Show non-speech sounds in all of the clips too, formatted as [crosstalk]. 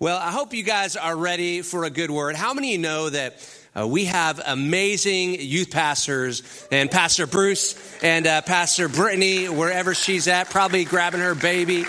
Well, I hope you guys are ready for a good word. How many you know that uh, we have amazing youth pastors and Pastor Bruce and uh, Pastor Brittany, wherever she's at, probably grabbing her baby.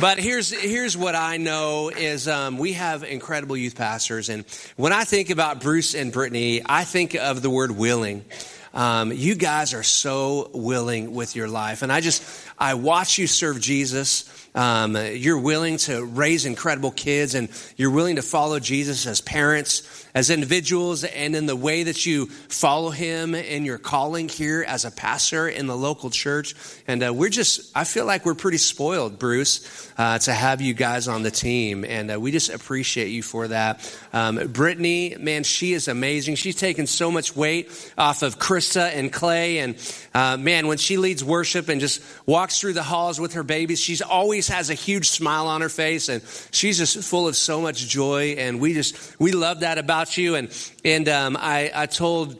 But here's here's what I know is um, we have incredible youth pastors, and when I think about Bruce and Brittany, I think of the word willing. Um, you guys are so willing with your life, and I just I watch you serve Jesus. Um, you're willing to raise incredible kids and you're willing to follow Jesus as parents, as individuals, and in the way that you follow him in your calling here as a pastor in the local church. And uh, we're just, I feel like we're pretty spoiled, Bruce, uh, to have you guys on the team. And uh, we just appreciate you for that. Um, Brittany, man, she is amazing. She's taken so much weight off of Krista and Clay. And uh, man, when she leads worship and just walks through the halls with her babies, always always has a huge smile on her face and she's just full of so much joy. And we just, we love that about you. And, and um, I, I told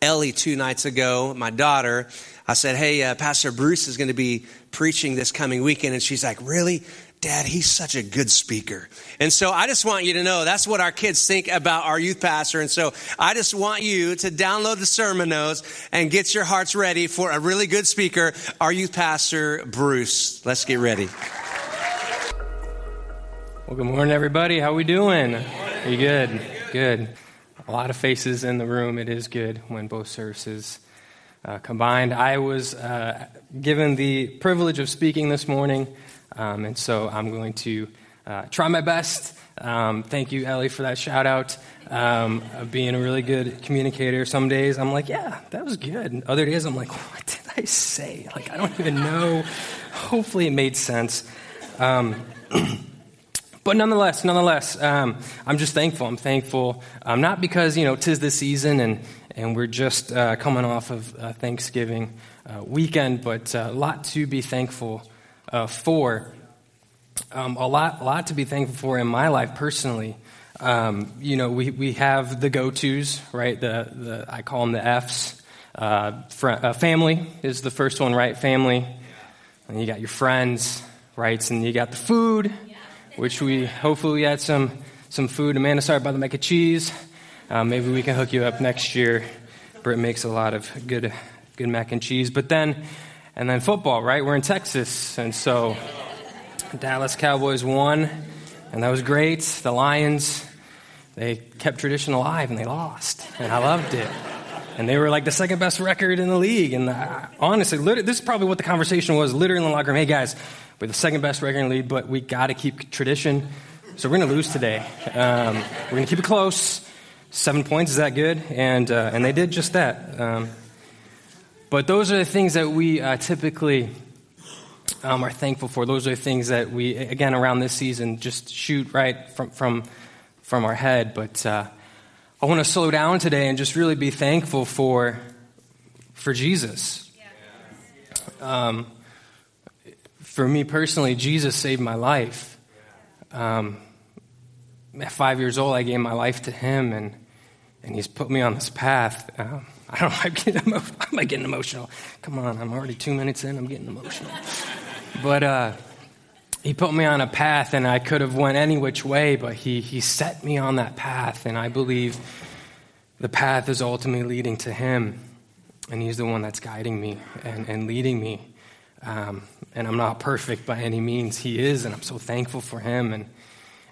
Ellie two nights ago, my daughter, I said, Hey, uh, Pastor Bruce is going to be preaching this coming weekend. And she's like, Really? Dad, he's such a good speaker. And so I just want you to know that's what our kids think about our youth pastor. And so I just want you to download the sermon notes and get your hearts ready for a really good speaker, our youth pastor, Bruce. Let's get ready. Well, good morning, everybody. How are we doing? Are you good? Good. A lot of faces in the room. It is good when both services uh, combined. I was uh, given the privilege of speaking this morning. Um, and so I'm going to uh, try my best. Um, thank you, Ellie, for that shout out. Um, being a really good communicator. Some days I'm like, yeah, that was good. And other days I'm like, what did I say? Like, I don't even know. Hopefully it made sense. Um, [clears throat] but nonetheless, nonetheless, um, I'm just thankful. I'm thankful, um, not because, you know, tis the season and, and we're just uh, coming off of uh, Thanksgiving uh, weekend, but uh, a lot to be thankful uh, for. Um, a lot, a lot to be thankful for in my life personally. Um, you know, we, we have the go tos, right? The, the I call them the F's. Uh, fr- uh, family is the first one, right? Family. And you got your friends, right? And you got the food, which we hopefully we had some some food. Amanda, sorry about the mac and cheese. Uh, maybe we can hook you up next year. Britt makes a lot of good good mac and cheese. But then and then football, right? We're in Texas. And so Dallas Cowboys won, and that was great. The Lions, they kept tradition alive and they lost. And I loved it. And they were like the second best record in the league. And the, honestly, this is probably what the conversation was literally in the locker room. Hey, guys, we're the second best record in the league, but we got to keep tradition. So we're going to lose today. Um, we're going to keep it close. Seven points, is that good? And, uh, and they did just that. Um, but those are the things that we uh, typically um, are thankful for. Those are the things that we, again, around this season, just shoot right from, from, from our head. But uh, I want to slow down today and just really be thankful for, for Jesus. Um, for me personally, Jesus saved my life. Um, at five years old, I gave my life to Him, and, and He's put me on this path. Um, I don't know. I'm getting, emo- I'm getting emotional. Come on, I'm already two minutes in. I'm getting emotional. But uh, he put me on a path, and I could have went any which way, but he he set me on that path, and I believe the path is ultimately leading to him, and he's the one that's guiding me and, and leading me. Um, and I'm not perfect by any means. He is, and I'm so thankful for him and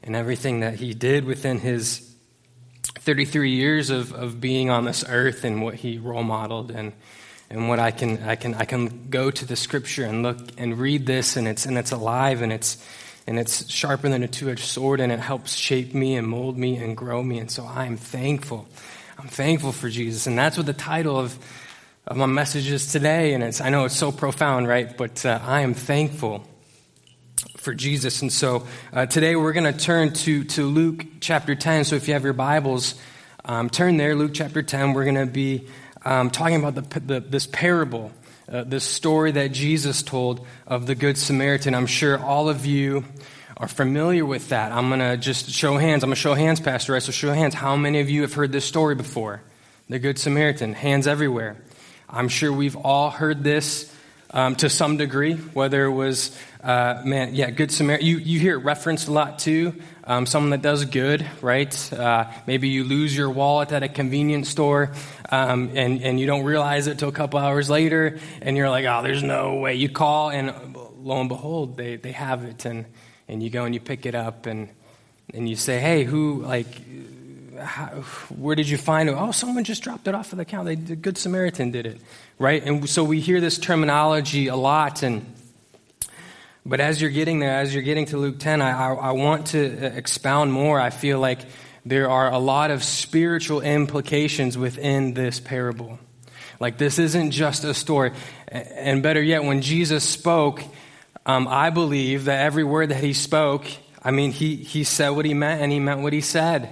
and everything that he did within his 33 years of, of being on this earth and what he role modeled and, and what I can, I, can, I can go to the scripture and look and read this and it's, and it's alive and it's, and it's sharper than a two-edged sword and it helps shape me and mold me and grow me. And so i am thankful. I'm thankful for jesus. And that's what the title of, of my message is today. And it's, i know it's so profound right? But uh, i am thankful for Jesus. And so uh, today we're going to turn to, to Luke chapter 10. So if you have your Bibles, um, turn there, Luke chapter 10. We're going to be um, talking about the, the, this parable, uh, this story that Jesus told of the Good Samaritan. I'm sure all of you are familiar with that. I'm going to just show hands. I'm going to show hands, Pastor Right? So show hands. How many of you have heard this story before? The Good Samaritan. Hands everywhere. I'm sure we've all heard this um, to some degree, whether it was, uh, man, yeah, Good Samaritan. You, you hear it referenced a lot too. Um, someone that does good, right? Uh, maybe you lose your wallet at a convenience store um, and, and you don't realize it till a couple hours later, and you're like, oh, there's no way. You call, and lo and behold, they, they have it, and, and you go and you pick it up, and, and you say, hey, who, like, how, where did you find it? Oh, someone just dropped it off of the counter. the Good Samaritan did it, right? And so we hear this terminology a lot, and but as you're getting there, as you're getting to Luke 10, I, I, I want to expound more. I feel like there are a lot of spiritual implications within this parable. Like, this isn't just a story. And better yet, when Jesus spoke, um, I believe that every word that he spoke, I mean, he, he said what he meant and he meant what he said.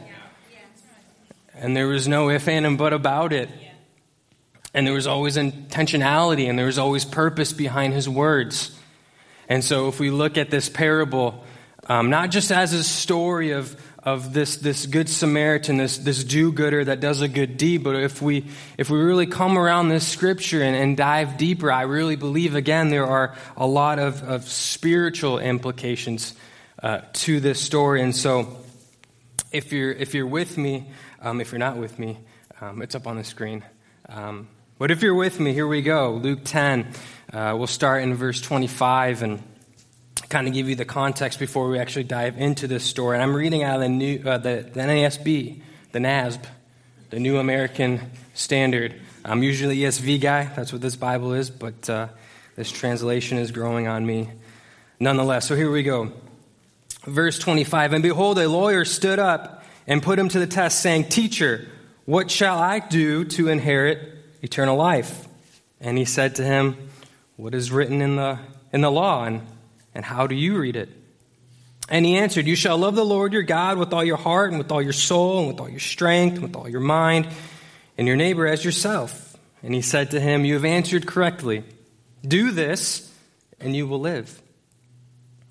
And there was no if, and, and but about it. And there was always intentionality and there was always purpose behind his words. And so, if we look at this parable, um, not just as a story of, of this, this good Samaritan, this, this do gooder that does a good deed. But if we, if we really come around this scripture and, and dive deeper, I really believe, again, there are a lot of, of spiritual implications uh, to this story. And so, if you're, if you're with me, um, if you're not with me, um, it's up on the screen. Um, but if you're with me, here we go. Luke 10. Uh, we'll start in verse 25 and kind of give you the context before we actually dive into this story. And I'm reading out of the, new, uh, the, the NASB, the NASB, the New American Standard. I'm usually ESV guy, that's what this Bible is, but uh, this translation is growing on me nonetheless. So here we go. Verse 25 And behold, a lawyer stood up and put him to the test, saying, Teacher, what shall I do to inherit eternal life? And he said to him, What is written in the, in the law? And and how do you read it? And he answered, You shall love the Lord your God with all your heart, and with all your soul, and with all your strength, and with all your mind, and your neighbor as yourself. And he said to him, You have answered correctly. Do this, and you will live.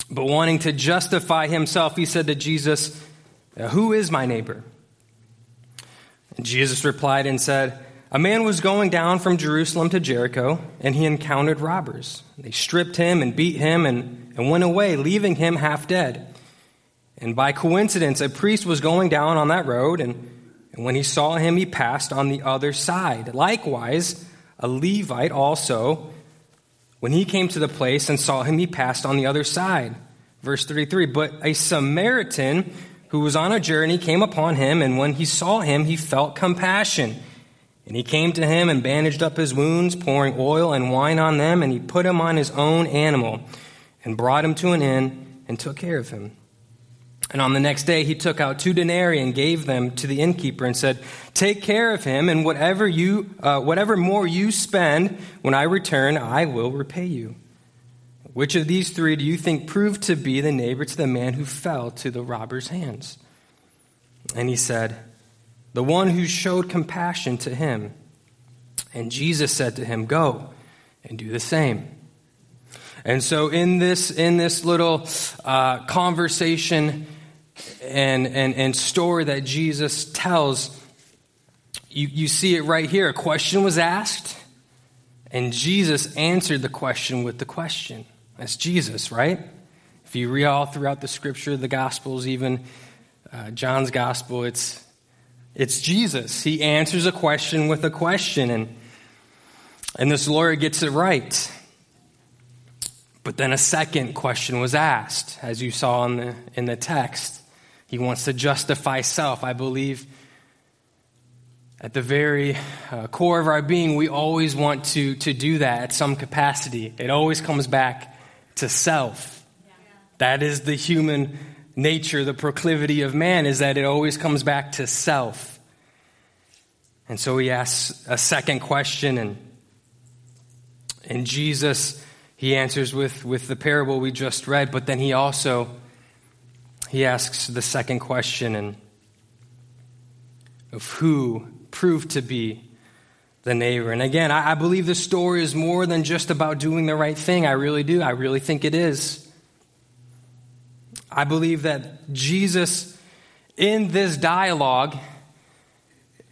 But wanting to justify himself, he said to Jesus, Who is my neighbor? And Jesus replied and said, a man was going down from Jerusalem to Jericho, and he encountered robbers. They stripped him and beat him and, and went away, leaving him half dead. And by coincidence, a priest was going down on that road, and, and when he saw him, he passed on the other side. Likewise, a Levite also, when he came to the place and saw him, he passed on the other side. Verse 33 But a Samaritan who was on a journey came upon him, and when he saw him, he felt compassion and he came to him and bandaged up his wounds, pouring oil and wine on them, and he put him on his own animal and brought him to an inn and took care of him. And on the next day he took out two denarii and gave them to the innkeeper and said, "Take care of him, and whatever you, uh, whatever more you spend when I return, I will repay you." Which of these three do you think proved to be the neighbor to the man who fell to the robber's hands? And he said, the one who showed compassion to him. And Jesus said to him, Go and do the same. And so, in this, in this little uh, conversation and, and, and story that Jesus tells, you, you see it right here. A question was asked, and Jesus answered the question with the question. That's Jesus, right? If you read all throughout the scripture, the Gospels, even uh, John's Gospel, it's it's Jesus. He answers a question with a question, and, and this lawyer gets it right. But then a second question was asked, as you saw in the, in the text. He wants to justify self. I believe at the very uh, core of our being, we always want to, to do that at some capacity. It always comes back to self. Yeah. That is the human nature, the proclivity of man, is that it always comes back to self. And so he asks a second question, and, and Jesus, he answers with, with the parable we just read, but then he also he asks the second question and of who proved to be the neighbor. And again, I, I believe this story is more than just about doing the right thing. I really do. I really think it is. I believe that Jesus, in this dialogue,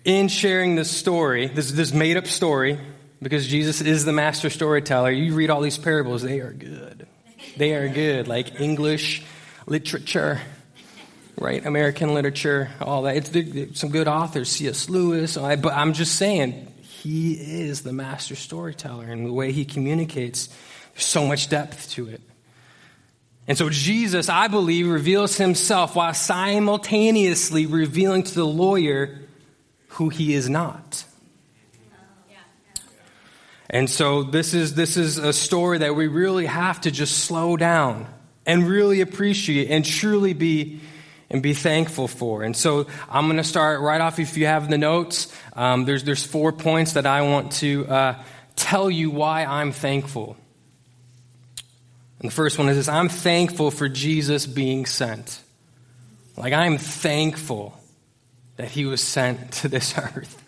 in sharing this story, this, this made up story, because Jesus is the master storyteller. You read all these parables, they are good. They are good, like English literature, right? American literature, all that. It's some good authors, C.S. Lewis. But I'm just saying, he is the master storyteller, and the way he communicates, there's so much depth to it. And so Jesus, I believe, reveals himself while simultaneously revealing to the lawyer who he is not. And so this is this is a story that we really have to just slow down and really appreciate and truly be and be thankful for. And so I'm going to start right off. If you have the notes, um, there's there's four points that I want to uh, tell you why I'm thankful. And the first one is this: I'm thankful for Jesus being sent. Like I'm thankful that He was sent [laughs] to this earth.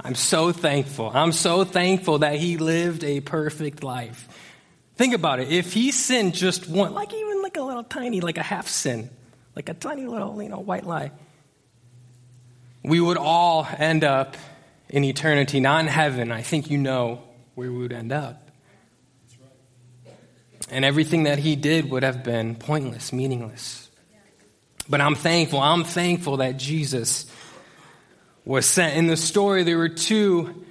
I'm so thankful. I'm so thankful that He lived a perfect life. Think about it. If He sinned just one, like even like a little tiny, like a half sin like a tiny little, you know, white lie. We would all end up in eternity, not in heaven. I think you know where we would end up. And everything that he did would have been pointless, meaningless. But I'm thankful. I'm thankful that Jesus was sent. In the story, there were two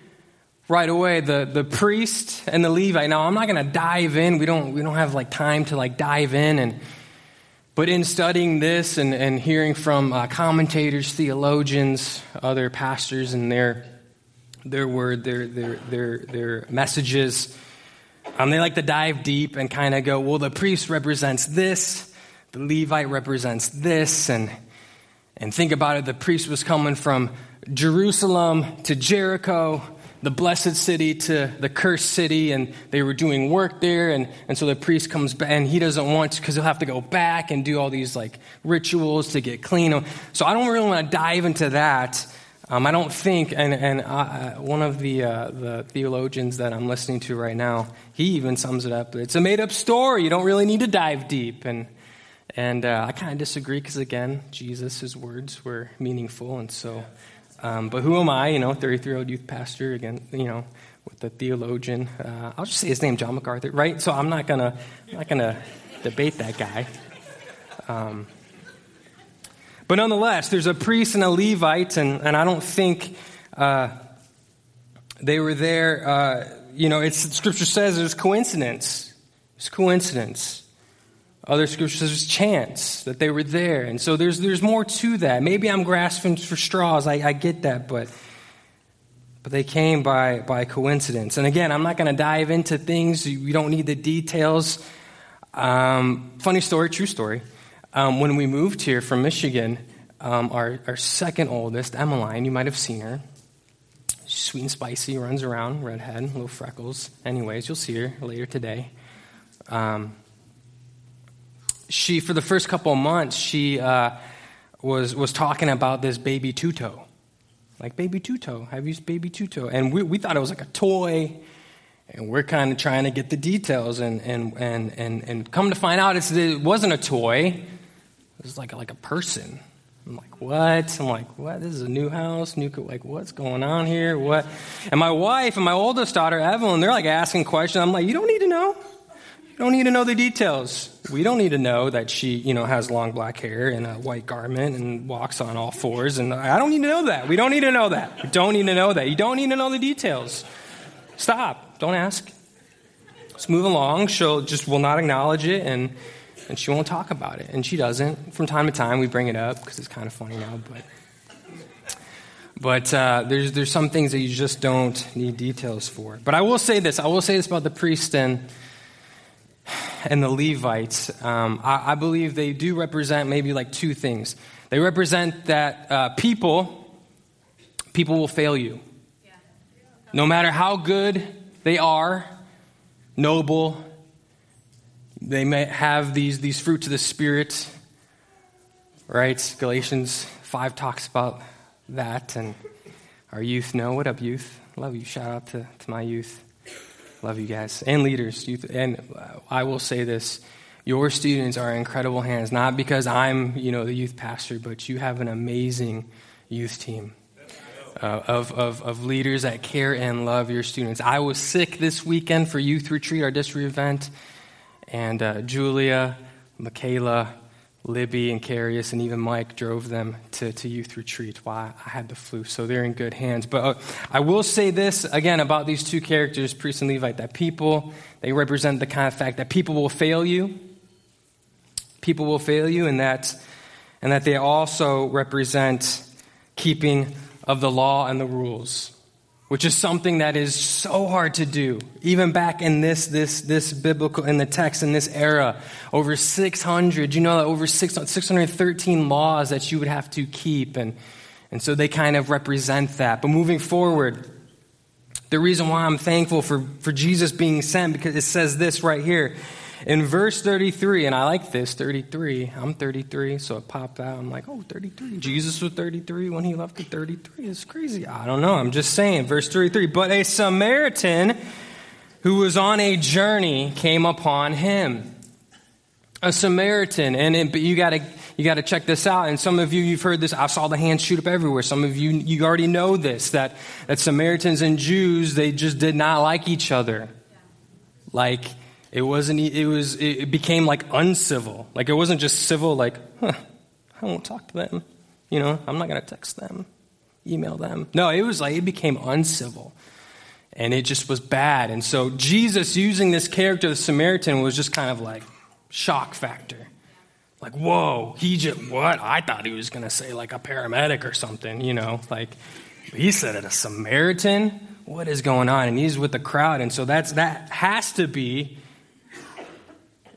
right away the, the priest and the Levite. Now, I'm not going to dive in. We don't, we don't have like time to like dive in and but in studying this and, and hearing from uh, commentators, theologians, other pastors, and their, their word, their, their, their, their messages, um, they like to dive deep and kind of go, well, the priest represents this, the Levite represents this, and, and think about it. The priest was coming from Jerusalem to Jericho, the blessed city to the cursed city, and they were doing work there. And, and so the priest comes back, and he doesn't want to because he'll have to go back and do all these like rituals to get clean. So I don't really want to dive into that. Um, I don't think, and, and I, one of the, uh, the theologians that I'm listening to right now, he even sums it up. It's a made up story. You don't really need to dive deep. And, and uh, I kind of disagree because, again, Jesus' words were meaningful. And so um, but who am I? You know, 33 year old youth pastor, again, you know, with the theologian. Uh, I'll just say his name, John MacArthur, right? So I'm not going to not gonna debate that guy. Um, but nonetheless, there's a priest and a Levite, and, and I don't think uh, they were there. Uh, you know, it's Scripture says it was coincidence. It's coincidence. Other scriptures says chance that they were there. And so there's, there's more to that. Maybe I'm grasping for straws. I, I get that, but, but they came by, by coincidence. And again, I'm not going to dive into things. You don't need the details. Um, funny story, true story. Um, when we moved here from Michigan, um, our, our second oldest, Emmeline, you might have seen her. sweet and spicy, runs around, redhead, little freckles. Anyways, you'll see her later today. Um, she, for the first couple of months, she uh, was, was talking about this baby Tuto. Like, baby Tuto, have you used baby Tuto. And we, we thought it was like a toy, and we're kind of trying to get the details. And, and, and, and, and come to find out, it wasn't a toy, it was like a, like a person. I'm like, what? I'm like, what? This is a new house, new, like, what's going on here? What? And my wife and my oldest daughter, Evelyn, they're like asking questions. I'm like, you don't need to know. You don't need to know the details. We don't need to know that she, you know, has long black hair and a white garment and walks on all fours. And I don't need to know that. We don't need to know that. We don't need to know that. You don't need to know the details. Stop. Don't ask. Let's move along. She'll just will not acknowledge it and and she won't talk about it. And she doesn't. From time to time, we bring it up because it's kind of funny now. But but uh, there's there's some things that you just don't need details for. But I will say this. I will say this about the priest and and the Levites, um, I, I, believe they do represent maybe like two things. They represent that uh, people, people will fail you. No matter how good they are, noble, they may have these, these fruits of the Spirit, right? Galatians 5 talks about that, and our youth know. What up, youth? Love you. Shout out to, to my youth. Love you guys and leaders. Youth, and I will say this: your students are incredible hands. Not because I'm, you know, the youth pastor, but you have an amazing youth team. uh, of, of, of leaders that care and love your students. I was sick this weekend for Youth Retreat, our district event, and uh, Julia, Michaela, Libby, and Carius, and even Mike drove them to, to Youth Retreat while I had the flu, so they're in good hands. But uh, I will say this again about these two characters, priest and Levite, that people, they represent the kind of fact that people will fail you. People will fail you, and that, and that they also represent keeping of the law and the rules, which is something that is so hard to do. Even back in this, this, this biblical, in the text, in this era, over 600, you know, that over 613 laws that you would have to keep. And, and so they kind of represent that. But moving forward, the reason why I'm thankful for, for Jesus being sent, because it says this right here. In verse 33, and I like this 33, I'm 33, so it popped out. I'm like, oh, 33. Jesus was 33 when he left at 33. It's crazy. I don't know. I'm just saying. Verse 33. But a Samaritan who was on a journey came upon him. A Samaritan. And it, but you got to. You got to check this out. And some of you, you've heard this. I saw the hands shoot up everywhere. Some of you, you already know this that, that Samaritans and Jews, they just did not like each other. Like, it wasn't, it was, it became like uncivil. Like it wasn't just civil, like, huh, I won't talk to them. You know, I'm not going to text them, email them. No, it was like, it became uncivil. And it just was bad. And so Jesus using this character, the Samaritan, was just kind of like shock factor. Like, whoa, he just, what? I thought he was going to say like a paramedic or something, you know, like, he said it, a Samaritan? What is going on? And he's with the crowd. And so that's, that has to be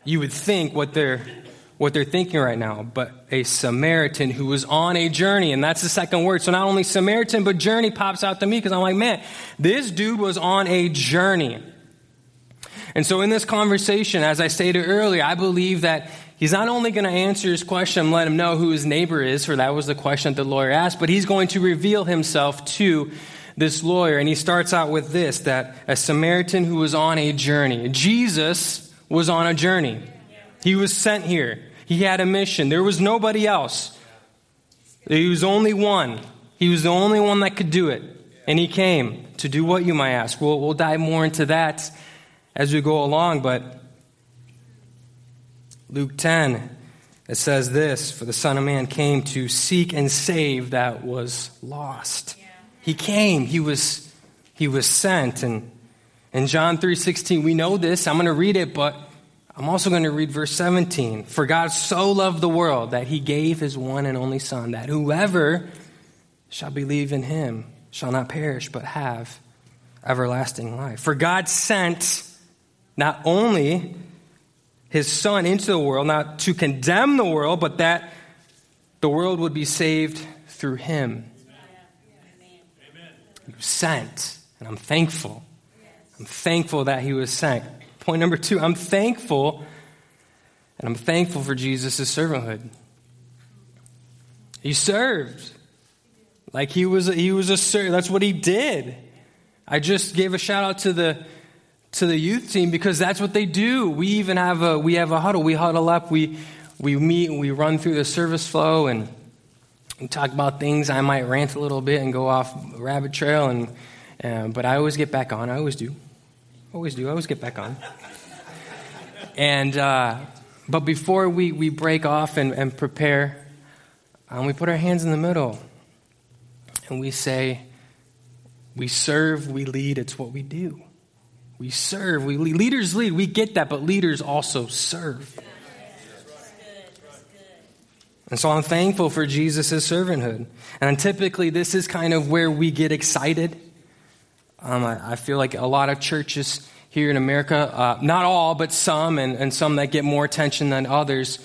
you would think what they're what they're thinking right now, but a Samaritan who was on a journey, and that's the second word. So not only Samaritan, but journey pops out to me because I'm like, man, this dude was on a journey. And so in this conversation, as I stated earlier, I believe that he's not only going to answer his question and let him know who his neighbor is, for that was the question that the lawyer asked, but he's going to reveal himself to this lawyer. And he starts out with this that a Samaritan who was on a journey. Jesus was on a journey. He was sent here. He had a mission. There was nobody else. He was only one. He was the only one that could do it. And he came to do what you might ask. We'll, we'll dive more into that as we go along, but Luke 10, it says this For the Son of Man came to seek and save that was lost. He came, he was, he was sent, and in John 3:16, we know this. I'm going to read it, but I'm also going to read verse 17. For God so loved the world that he gave his one and only son that whoever shall believe in him shall not perish but have everlasting life. For God sent not only his son into the world not to condemn the world but that the world would be saved through him. Amen. Sent, and I'm thankful. I'm thankful that he was sent. Point number two, I'm thankful, and I'm thankful for Jesus' servanthood. He served. Like he was he was a servant. That's what he did. I just gave a shout out to the to the youth team because that's what they do. We even have a we have a huddle. We huddle up. We we meet and we run through the service flow and we talk about things. I might rant a little bit and go off rabbit trail and uh, but I always get back on. I always do. Always do. I always get back on. And, uh, but before we, we break off and, and prepare, um, we put our hands in the middle and we say, we serve, we lead, it's what we do. We serve, we lead. Leaders lead, we get that, but leaders also serve. And so I'm thankful for Jesus' servanthood. And typically, this is kind of where we get excited um, I, I, feel like a lot of churches here in America, uh, not all, but some, and, and some that get more attention than others,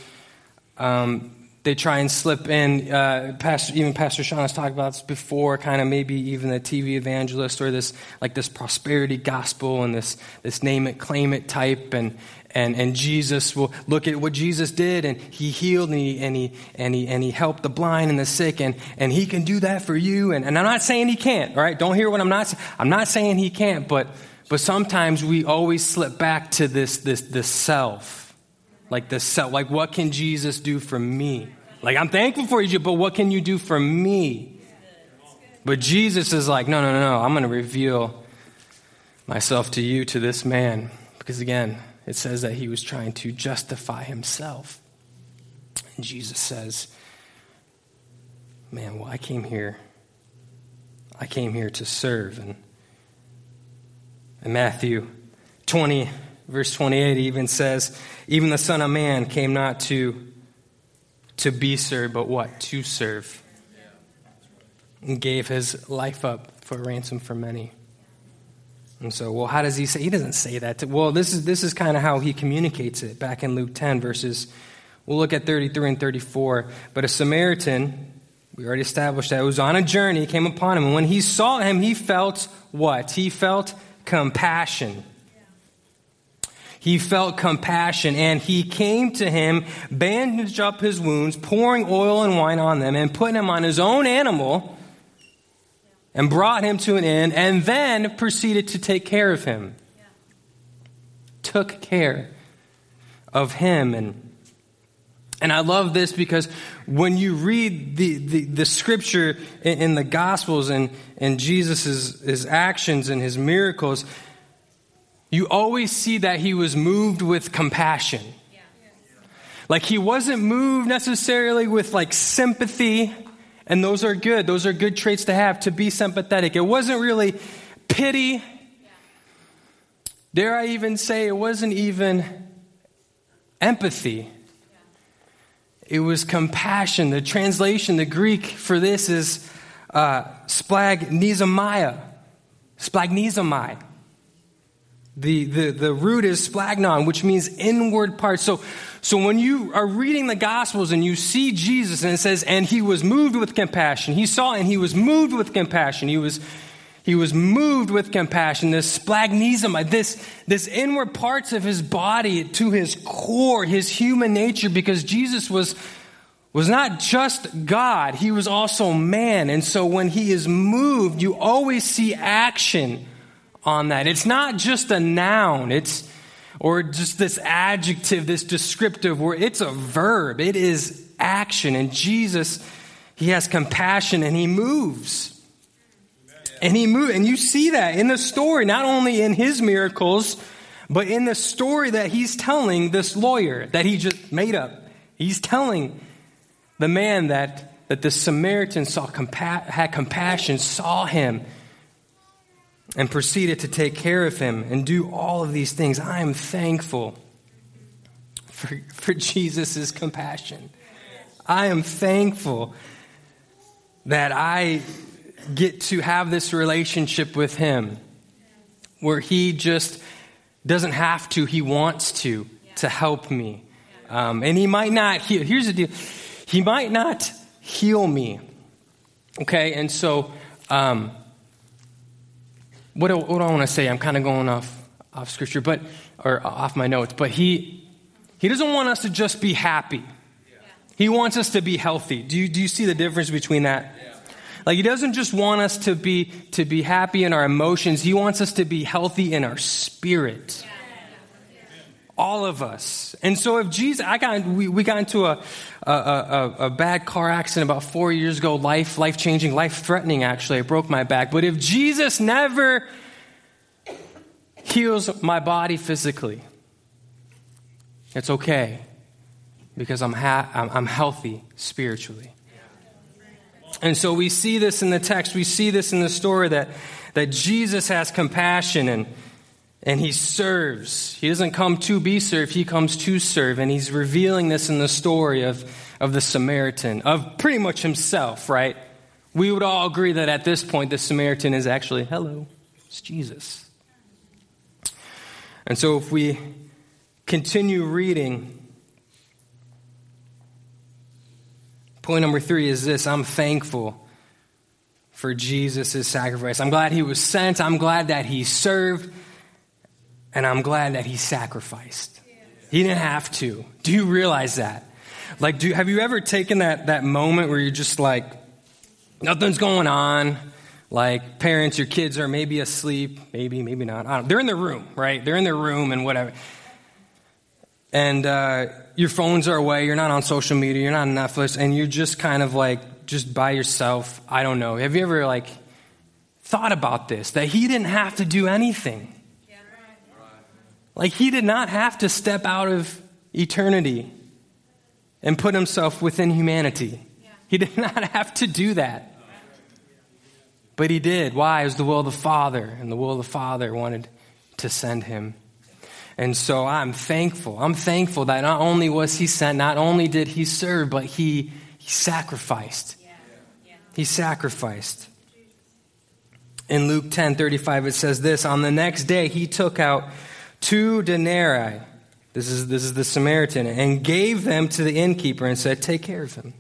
um, they try and slip in. Uh, Pastor, even Pastor Sean has talked about this before, kind of maybe even the TV evangelist or this like this prosperity gospel and this this name it, claim it type, and and, and Jesus will look at what Jesus did, and he healed, and he, and he, and he, and he helped the blind and the sick, and, and he can do that for you. And, and I'm not saying he can't, all right? Don't hear what I'm not saying. I'm not saying he can't, but, but sometimes we always slip back to this, this, this self. Like this self. Like, what can Jesus do for me? Like, I'm thankful for you, but what can you do for me? But Jesus is like, no, no, no, no. I'm going to reveal myself to you, to this man. Because again, it says that he was trying to justify himself. And Jesus says, man, well, I came here. I came here to serve. And in Matthew 20, verse 28, he even says, even the Son of Man came not to, to be served, but what? To serve. And gave his life up for a ransom for many. And so, well, how does he say? He doesn't say that. well, this is, this is kind of how he communicates it back in Luke 10, verses, we'll look at 33 and 34. But a Samaritan, we already established that, was on a journey, came upon him. And when he saw him, he felt what? He felt compassion. He felt compassion, and he came to him, bandaged up his wounds, pouring oil and wine on them, and putting him on his own animal and brought him to an inn, and then proceeded to take care of him. Yeah. Took care of him. And, and I love this because when you read the, the, the scripture in, in, the Gospels and, and Jesus' his actions and his miracles, you always see that he was moved with compassion. Like he wasn't moved necessarily with like sympathy and those are good. Those are good traits to have, to be sympathetic. It wasn't really pity. Dare I even say it wasn't even empathy. It was compassion. The translation, the Greek for this is uh, splanchnizomai. Splagnizomai. The, the, the root is splanchnon, which means inward part. So, so when you are reading the Gospels and you see Jesus and it says, and he was moved with compassion, he saw and he was moved with compassion. He was, he was moved with compassion. This splagnism, this, this inward parts of his body to his core, his human nature, because Jesus was, was not just God, he was also man. And so when he is moved, you always see action on that. It's not just a noun, it's or just this adjective, this descriptive word. It's a verb. It is action. And Jesus, he has compassion and he moves. And he moves, and you see that in the story, not only in his miracles, but in the story that he's telling this lawyer that he just made up. He's telling the man that, that the Samaritan saw had compassion, saw him, and proceeded to take care of him and do all of these things. I am thankful for, for Jesus' compassion. I am thankful that I get to have this relationship with him where he just doesn't have to, he wants to, to help me. Um, and he might not heal. Here's the deal he might not heal me. Okay, and so. Um, what do, what do I want to say? I'm kind of going off, off scripture, but, or off my notes, but he, he doesn't want us to just be happy. He wants us to be healthy. Do you, do you see the difference between that? Like he doesn't just want us to be to be happy in our emotions. He wants us to be healthy in our spirit. All of us. And so if Jesus, I got we, we got into a a, a a, bad car accident about four years ago, life life changing, life threatening. Actually, I broke my back. But if Jesus never heals my body physically, it's okay because I'm ha- I'm, I'm healthy spiritually. And so we see this in the text. We see this in the story that that Jesus has compassion and and he serves. He doesn't come to be served, he comes to serve. And he's revealing this in the story of, of the Samaritan, of pretty much himself, right? We would all agree that at this point, the Samaritan is actually, hello, it's Jesus. And so if we continue reading, point number three is this I'm thankful for Jesus' sacrifice. I'm glad he was sent, I'm glad that he served. And I'm glad that he sacrificed. He didn't have to. Do you realize that? Like, do, have you ever taken that, that moment where you're just like, nothing's going on? Like, parents, your kids are maybe asleep, maybe, maybe not. They're in their room, right? They're in their room and whatever. And uh, your phones are away, you're not on social media, you're not on Netflix, and you're just kind of like just by yourself, I don't know. Have you ever like thought about this? That he didn't have to do anything. Like he did not have to step out of eternity and put himself within humanity. He did [laughs] not have to do that. But he did. Why? It was the will of the Father, and the will of the Father wanted to send him. And so I'm thankful. I'm thankful that not only was he sent, not only did he serve, but he, he sacrificed. He sacrificed. In Luke 10 35, it says this On the next day, he took out two denarii. This is, this is the Samaritan, and gave them to the innkeeper and said, Take care of him.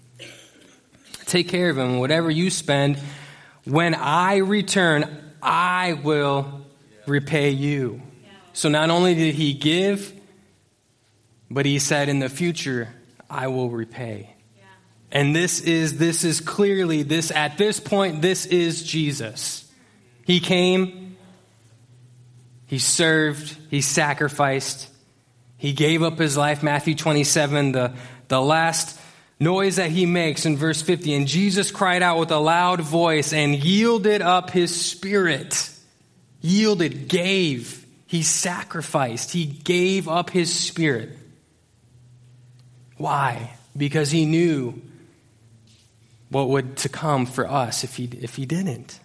Take care of him. Whatever you spend, when I return, I will repay you. So not only did he give, but he said, In the future, I will repay. And this is this is clearly this at this point this is Jesus. He came, he served, he sacrificed, he gave up his life Matthew 27 the the last noise that he makes in verse 50 and Jesus cried out with a loud voice and yielded up his spirit. Yielded, gave, he sacrificed, he gave up his spirit. Why? Because he knew what would to come for us if he, if he didn't.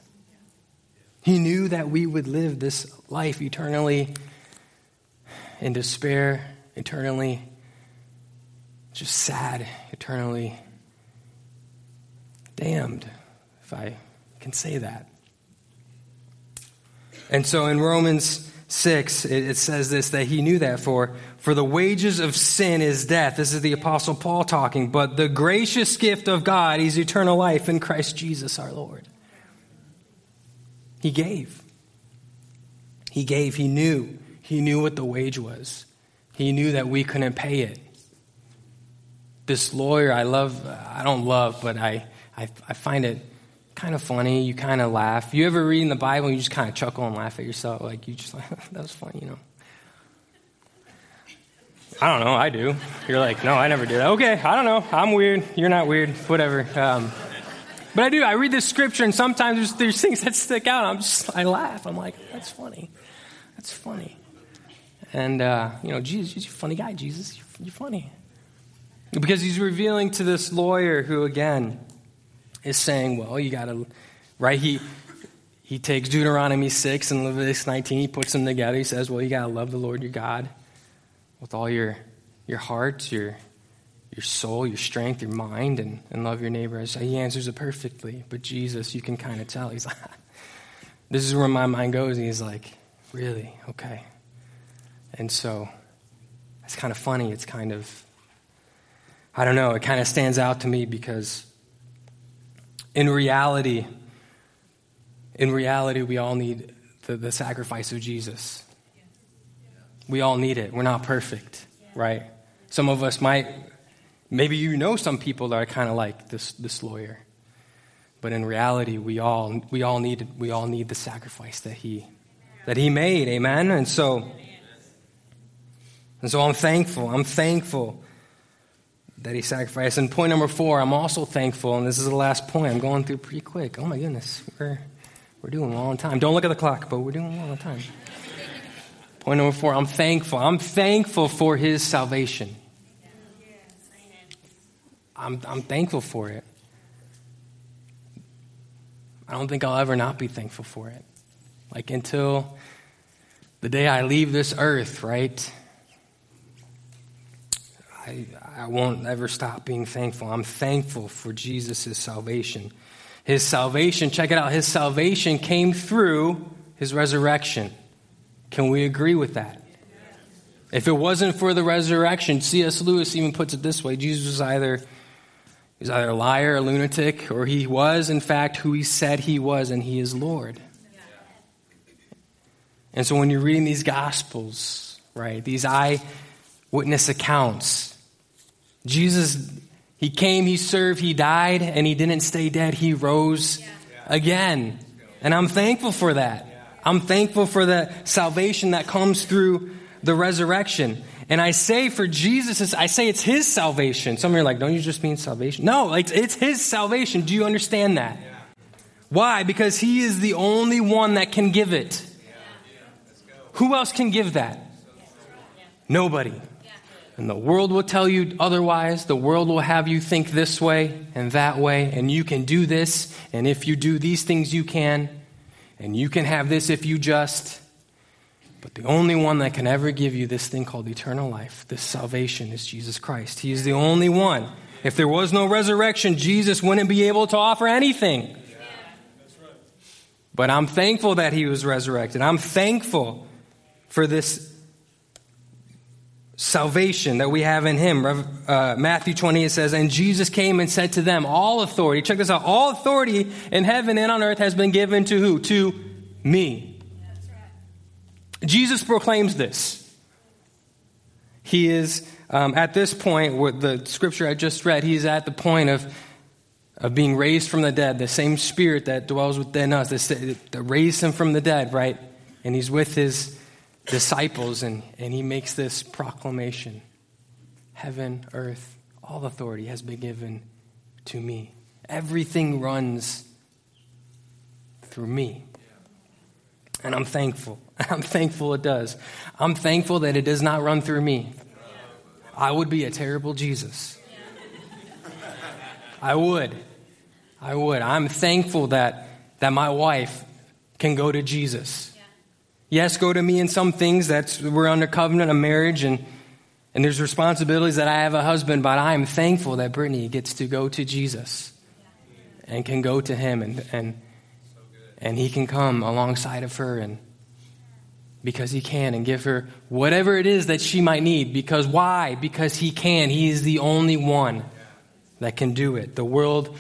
He knew that we would live this life eternally in despair, eternally just sad, eternally damned, if I can say that. And so in Romans 6, it, says this that he knew that for, for the wages of sin is death. This is the Apostle Paul talking. But the gracious gift of God is eternal life in Christ Jesus our Lord. He gave. He gave. He knew. He knew what the wage was. He knew that we couldn't pay it. This lawyer, I love, I don't love, but I, I, I find it kind of funny. You kind of laugh. You ever read in the Bible and you just kind of chuckle and laugh at yourself? Like, you just like, [laughs] that was funny, you know. I don't know. I do. You're like, no, I never did. Okay, I don't know. I'm weird. You're not weird. Whatever. Um, but I do. I read this scripture, and sometimes there's, there's things that stick out. I'm just, I laugh. I'm like, that's funny. That's funny. And uh, you know, Jesus, you're a funny guy. Jesus, you're, you're funny. Because he's revealing to this lawyer who, again, is saying, well, you got to, right? He, he takes Deuteronomy 6 and Leviticus 19, he puts them together. He says, well, you got to love the Lord your God with all your, your heart, your, your soul, your strength, your mind, and, and love your neighbor. So he answers it perfectly. But Jesus, you can kind of tell. He's like, [laughs] this is where my mind goes. And he's like, really? Okay. And so it's kind of funny. It's kind of, I don't know, it kind of stands out to me because in reality, in reality, we all need the, the sacrifice of Jesus. We all need it. We're not perfect, right? Some of us might, maybe you know some people that are kind of like this, this lawyer. But in reality, we all, we all need, we all need the sacrifice that he, that he made. Amen? And so, and so I'm thankful. I'm thankful that he sacrificed. And point number four, I'm also thankful, and this is the last point. I'm going through pretty quick. Oh my goodness, we're, we're doing well on time. Don't look at the clock, but we're doing well on time. Point number four, I'm thankful. I'm thankful for his salvation. I'm, I'm thankful for it. I don't think I'll ever not be thankful for it. Like until the day I leave this earth, right? I, I won't ever stop being thankful. I'm thankful for Jesus' salvation. His salvation, check it out, his salvation came through his resurrection. Can we agree with that? If it wasn't for the resurrection, C.S. Lewis even puts it this way Jesus was either. He's either a liar, a lunatic, or he was, in fact, who he said he was, and he is Lord. And so when you're reading these Gospels, right, these eyewitness accounts, Jesus, he came, he served, he died, and he didn't stay dead. He rose again. And I'm thankful for that. I'm thankful for the salvation that comes through the resurrection. And I say for Jesus, I say it's his salvation. Some of you are like, don't you just mean salvation? No, it's, it's his salvation. Do you understand that? Yeah. Why? Because he is the only one that can give it. Yeah. Yeah. Who else can give that? Nobody. And the world will tell you otherwise. The world will have you think this way and that way, and you can do this, and if you do these things, you can, and you can have this if you just. But the only one that can ever give you this thing called eternal life, this salvation, is Jesus Christ. He is the only one. If there was no resurrection, Jesus wouldn't be able to offer anything. But I'm thankful that he was resurrected. I'm thankful for this salvation that we have in him. Uh, Matthew 28 says, And Jesus came and said to them, All authority, check this out, all authority in heaven and on earth has been given to who? To me. Jesus proclaims this. He is, um, at this point, with the scripture I just read, he's at the point of, of being raised from the dead. The same spirit that dwells within us, that raised him from the dead, right? And he's with his disciples, and, and he makes this proclamation Heaven, earth, all authority has been given to me. Everything runs through me. And I'm thankful. [laughs] I'm thankful it does. I'm thankful that it does not run through me. I would be a terrible Jesus. I would. I would. I'm thankful that, that my wife can go to Jesus. Yes, go to me in some things. That's we're under covenant of marriage and and there's responsibilities that I have a husband, but I am thankful that Brittany gets to go to Jesus and can go to him and and and he can come alongside of her and because he can and give her whatever it is that she might need. Because why? Because he can. He is the only one that can do it. The world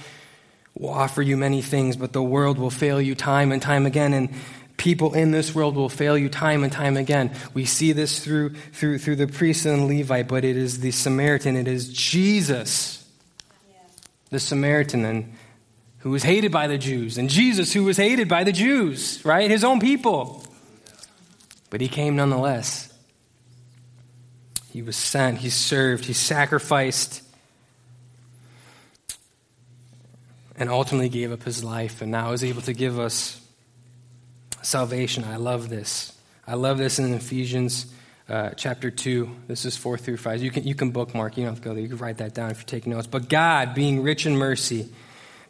will offer you many things but the world will fail you time and time again. And people in this world will fail you time and time again. We see this through through through the priest and levite but it is the samaritan. It is jesus. The samaritan and who was hated by the Jews, and Jesus, who was hated by the Jews, right? His own people. But he came nonetheless. He was sent, he served, he sacrificed, and ultimately gave up his life, and now is able to give us salvation. I love this. I love this in Ephesians uh, chapter 2. This is 4 through 5. You can, you can bookmark, you don't have to go there. You can write that down if you're taking notes. But God, being rich in mercy,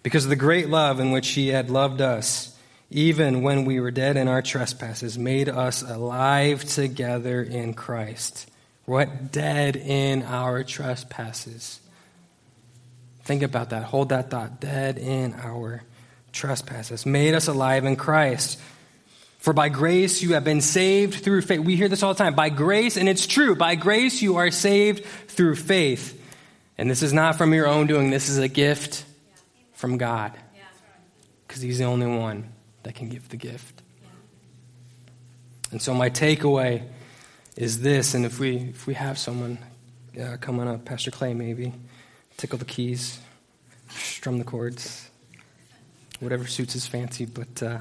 because of the great love in which he had loved us, even when we were dead in our trespasses, made us alive together in Christ. What? Dead in our trespasses. Think about that. Hold that thought. Dead in our trespasses. Made us alive in Christ. For by grace you have been saved through faith. We hear this all the time. By grace, and it's true, by grace you are saved through faith. And this is not from your own doing, this is a gift from God. Because He's the only one that can give the gift. And so my takeaway is this, and if we if we have someone uh, coming up, Pastor Clay maybe, tickle the keys, strum the chords, whatever suits his fancy. But uh,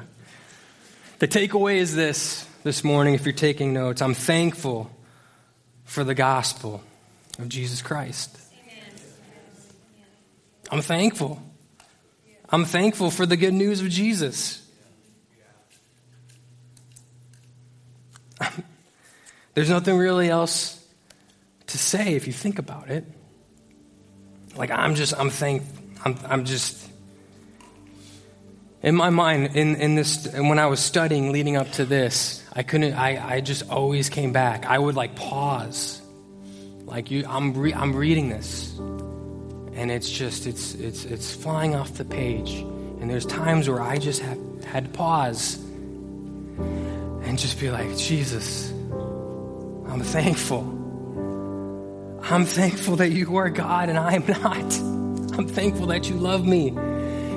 the takeaway is this this morning. If you're taking notes, I'm thankful for the gospel of Jesus Christ. I'm thankful. I'm thankful for the good news of Jesus. There's nothing really else to say if you think about it. Like I'm just, I'm thankful. I'm, I'm just in my mind in, in this and when I was studying leading up to this. I couldn't. I, I just always came back. I would like pause, like you. I'm re, I'm reading this and it's just it's it's it's flying off the page and there's times where i just have had to pause and just be like jesus i'm thankful i'm thankful that you are god and i'm [laughs] not i'm thankful that you love me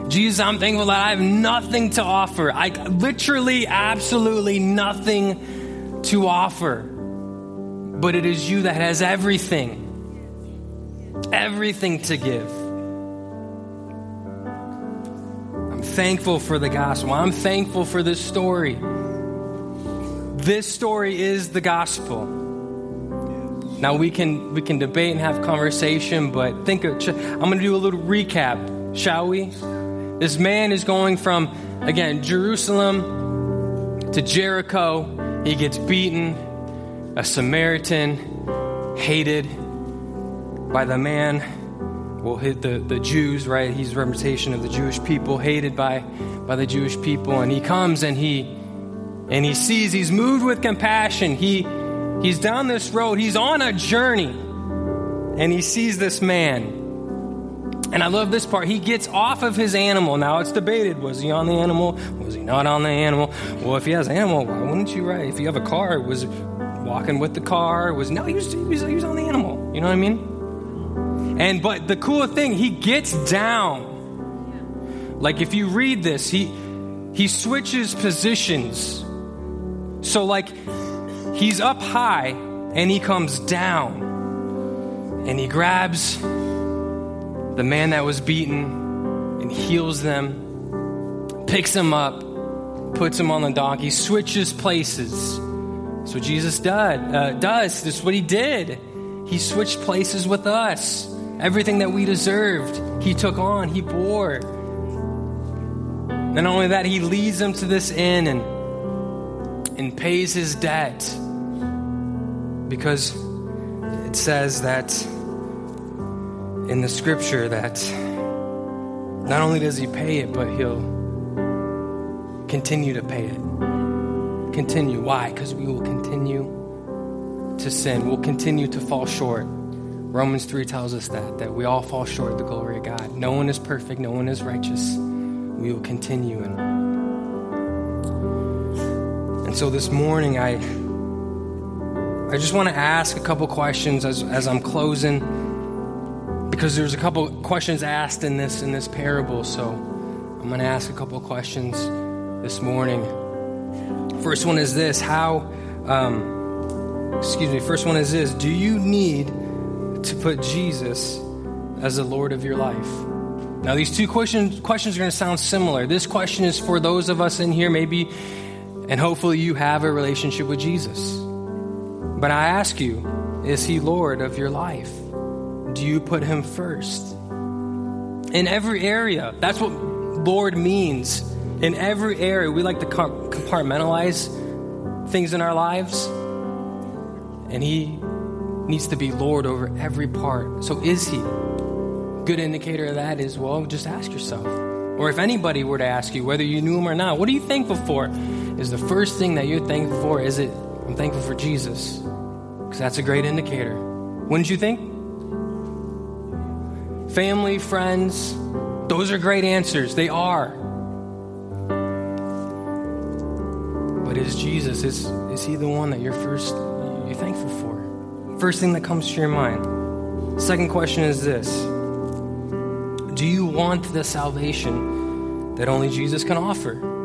jesus i'm thankful that i have nothing to offer i literally absolutely nothing to offer but it is you that has everything everything to give. I'm thankful for the gospel. I'm thankful for this story. This story is the gospel. Now we can we can debate and have conversation, but think of, I'm going to do a little recap, shall we? This man is going from again Jerusalem to Jericho. He gets beaten, a Samaritan, hated by the man. Well, the, the Jews, right? He's a representation of the Jewish people, hated by, by the Jewish people. And he comes and he and he sees he's moved with compassion. He He's down this road, he's on a journey, and he sees this man. And I love this part. He gets off of his animal. Now it's debated was he on the animal? Was he not on the animal? Well, if he has an animal, why wouldn't you ride? If you have a car, was walking with the car? Was no, he was, he was, he was on the animal. You know what I mean? And but the cool thing, he gets down. Like if you read this, he he switches positions. So like He's up high and he comes down and he grabs the man that was beaten and heals them, picks him up, puts him on the donkey, switches places. That's what Jesus did, uh, does. That's what he did. He switched places with us. Everything that we deserved, he took on, he bore. Not only that, he leads them to this inn and, and pays his debt because it says that in the scripture that not only does he pay it, but he'll continue to pay it. Continue. Why? Because we will continue to sin. We'll continue to fall short. Romans 3 tells us that, that we all fall short of the glory of God. No one is perfect, no one is righteous. We will continue. And, and so this morning, I I just want to ask a couple questions as, as I'm closing because there's a couple questions asked in this in this parable. So I'm going to ask a couple questions this morning. First one is this: How? Um, excuse me. First one is this: Do you need to put Jesus as the Lord of your life? Now, these two questions questions are going to sound similar. This question is for those of us in here, maybe, and hopefully you have a relationship with Jesus. But I ask you, is he Lord of your life? Do you put him first? In every area, that's what Lord means. In every area, we like to compartmentalize things in our lives. And he needs to be Lord over every part. So is he? Good indicator of that is, well, just ask yourself. Or if anybody were to ask you, whether you knew him or not, what are you thankful for? Is the first thing that you're thankful for, is it, I'm thankful for Jesus? Because that's a great indicator. Wouldn't you think? Family, friends, those are great answers. They are. But is Jesus, is, is he the one that you're first you're thankful for? First thing that comes to your mind. Second question is this. Do you want the salvation that only Jesus can offer?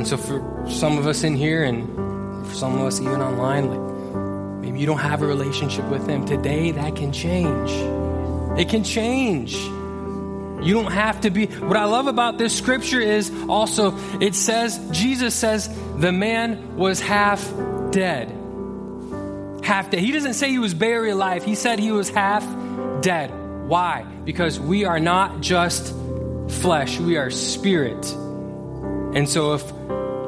And so for some of us in here and for some of us, even online, like maybe you don't have a relationship with Him. Today, that can change. It can change. You don't have to be. What I love about this scripture is also, it says, Jesus says, the man was half dead. Half dead. He doesn't say he was buried alive, he said he was half dead. Why? Because we are not just flesh, we are spirit. And so if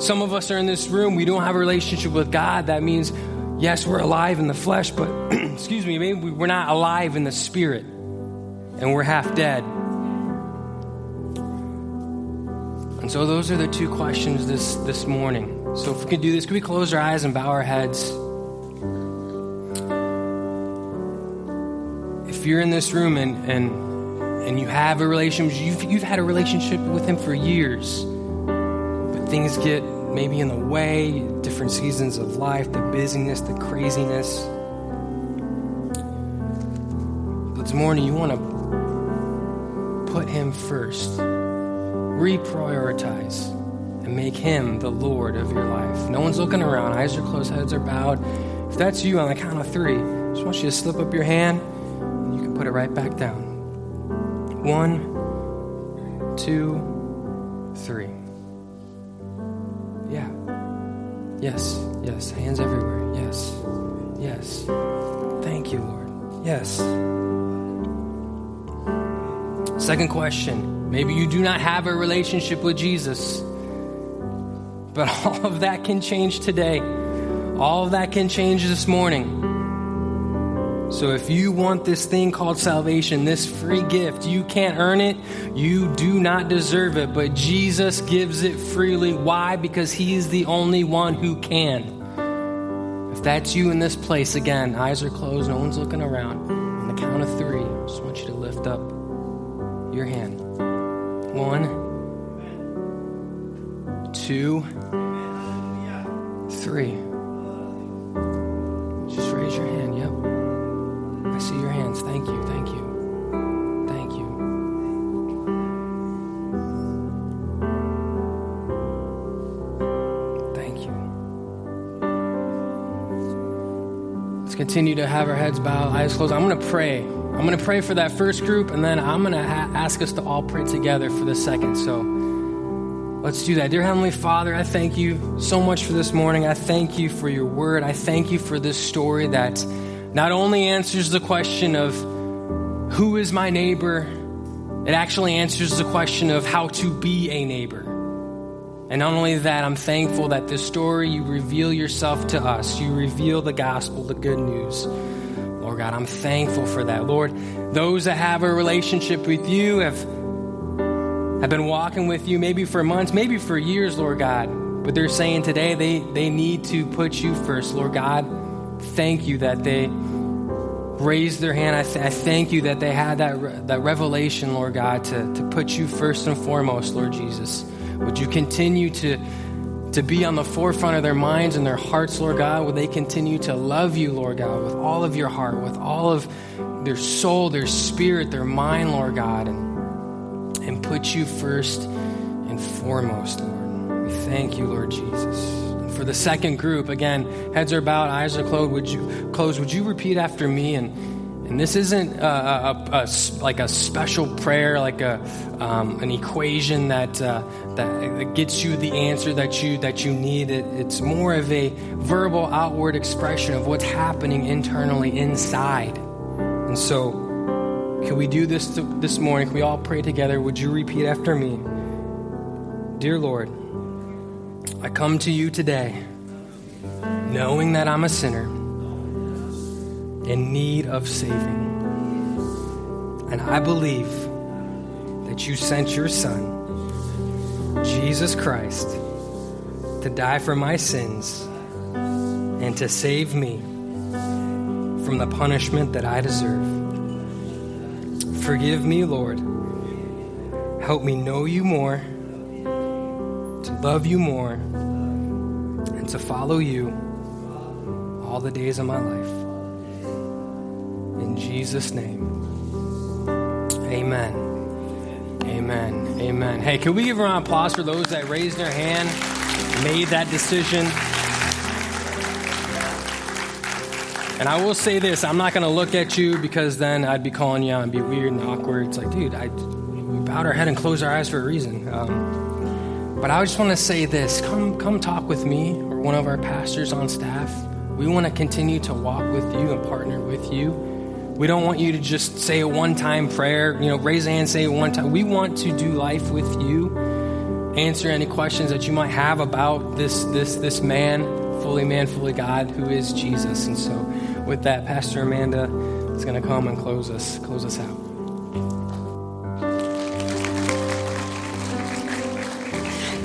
some of us are in this room, we don't have a relationship with God. That means, yes, we're alive in the flesh, but, [clears throat] excuse me, maybe we're not alive in the spirit and we're half dead. And so those are the two questions this, this morning. So if we could do this, could we close our eyes and bow our heads? If you're in this room and, and, and you have a relationship, you've, you've had a relationship with him for years, but things get maybe in the way, different seasons of life, the busyness, the craziness. But this morning, you want to put Him first, reprioritize, and make Him the Lord of your life. No one's looking around, eyes are closed, heads are bowed. If that's you on the count of three, I just want you to slip up your hand and you can put it right back down. One, two, three. Yes. Yes. Hands everywhere. Yes. Yes. Thank you, Lord. Yes. Second question. Maybe you do not have a relationship with Jesus, but [laughs] all of that can change today. All of that can change this morning. So if you want this thing called salvation, this free gift, you can't earn it, you do not deserve it, but Jesus gives it freely. Why? Because He is the only one who can. If that's you in this place, again, eyes are closed, no one's looking around. On the count of three, I just want you to lift up your hand. One, two, three. Thank you. Thank you. Thank you. Thank you. Let's continue to have our heads bowed, eyes closed. I'm going to pray. I'm going to pray for that first group, and then I'm going to ha- ask us to all pray together for the second. So let's do that. Dear Heavenly Father, I thank you so much for this morning. I thank you for your word. I thank you for this story that not only answers the question of who is my neighbor, it actually answers the question of how to be a neighbor. And not only that, I'm thankful that this story, you reveal yourself to us. You reveal the gospel, the good news. Lord God, I'm thankful for that. Lord, those that have a relationship with you have, have been walking with you maybe for months, maybe for years, Lord God. But they're saying today they, they need to put you first, Lord God. Thank you that they raised their hand. I, th- I thank you that they had that, re- that revelation, Lord God, to, to put you first and foremost, Lord Jesus. Would you continue to, to be on the forefront of their minds and their hearts, Lord God? Would they continue to love you, Lord God, with all of your heart, with all of their soul, their spirit, their mind, Lord God, and, and put you first and foremost, Lord. We thank you, Lord Jesus. For the second group, again, heads are bowed, eyes are closed. Would you close? Would you repeat after me? And and this isn't a, a, a, like a special prayer, like a um, an equation that uh, that gets you the answer that you that you need. It, it's more of a verbal outward expression of what's happening internally inside. And so, can we do this to, this morning? Can we all pray together? Would you repeat after me? Dear Lord, I come to you today, knowing that I'm a sinner in need of saving. And I believe that you sent your Son, Jesus Christ, to die for my sins and to save me from the punishment that I deserve. Forgive me, Lord. Help me know you more, to love you more, and to follow you all the days of my life. In Jesus' name. Amen. Amen. Amen. Hey, can we give a round of applause for those that raised their hand, made that decision? And I will say this I'm not going to look at you because then I'd be calling you out and be weird and awkward. It's like, dude, I, we bowed our head and closed our eyes for a reason. Um, but I just want to say this come, come talk with me or one of our pastors on staff. We want to continue to walk with you and partner with you. We don't want you to just say a one time prayer, you know, raise a hand, say it one time. We want to do life with you, answer any questions that you might have about this, this, this man, fully man, fully God, who is Jesus. And so, with that, Pastor Amanda is going to come and close us, close us out.